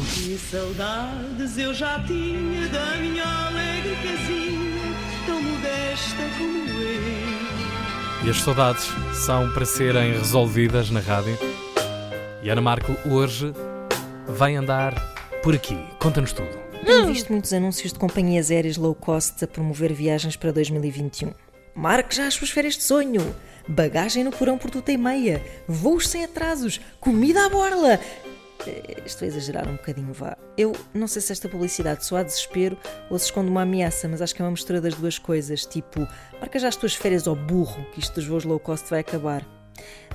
Que saudades eu já tinha da minha alegre casinha, tão modesta como eu. E as saudades são para serem resolvidas na rádio. E Ana Marco hoje vai andar por aqui. Conta-nos tudo. Tenho visto muitos anúncios de companhias aéreas low cost a promover viagens para 2021. Marque já as suas férias de sonho! Bagagem no porão por tudo e meia, voos sem atrasos, comida à borla! Eh, Estou a exagerar um bocadinho, vá. Eu não sei se esta publicidade soa a desespero ou se esconde uma ameaça, mas acho que é uma mistura das duas coisas. Tipo, marca já as tuas férias ao burro, que isto dos voos low cost vai acabar.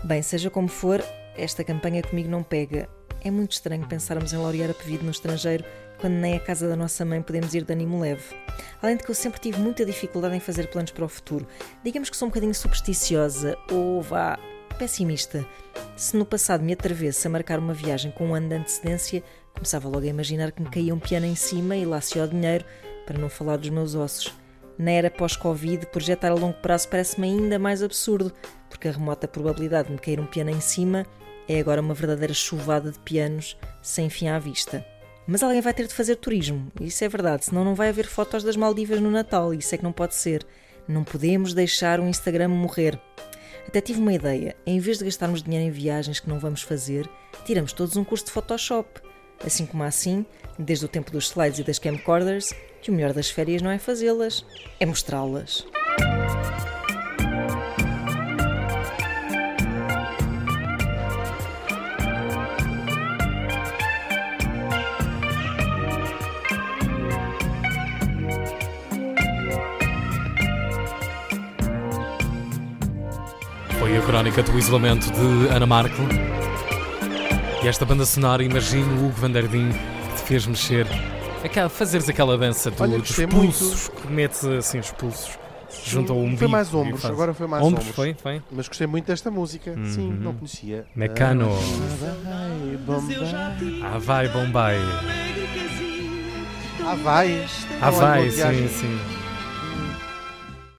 Bem, seja como for, esta campanha comigo não pega. É muito estranho pensarmos em laurear a pedido no estrangeiro quando nem a casa da nossa mãe podemos ir de ânimo leve. Além de que eu sempre tive muita dificuldade em fazer planos para o futuro. Digamos que sou um bocadinho supersticiosa ou vá pessimista. Se no passado me atravesse a marcar uma viagem com um ano de antecedência, começava logo a imaginar que me caía um piano em cima e lá se o dinheiro, para não falar dos meus ossos. Na era pós-Covid, projetar a longo prazo parece-me ainda mais absurdo, porque a remota probabilidade de me cair um piano em cima é agora uma verdadeira chuvada de pianos sem fim à vista. Mas alguém vai ter de fazer turismo, isso é verdade, senão não vai haver fotos das Maldivas no Natal, isso é que não pode ser. Não podemos deixar o Instagram morrer. Até tive uma ideia, em vez de gastarmos dinheiro em viagens que não vamos fazer, tiramos todos um curso de Photoshop. Assim como assim, desde o tempo dos slides e das camcorders, que o melhor das férias não é fazê-las, é mostrá-las. Foi a crónica do isolamento de Ana Marco. E esta banda sonora, imagino o Hugo Vanderdin que te fez mexer, aquela, fazeres aquela dança do, Olha, dos pulsos, que metes assim os pulsos junto ao umbigo. Foi mais ombros, agora foi mais ombros. ombros. Foi, foi. Mas gostei muito desta música. Sim, Uhum. não conhecia. Mecano. Ah, vai, Bombay. Ah, vai, Ah, vai. Ah, sim, sim.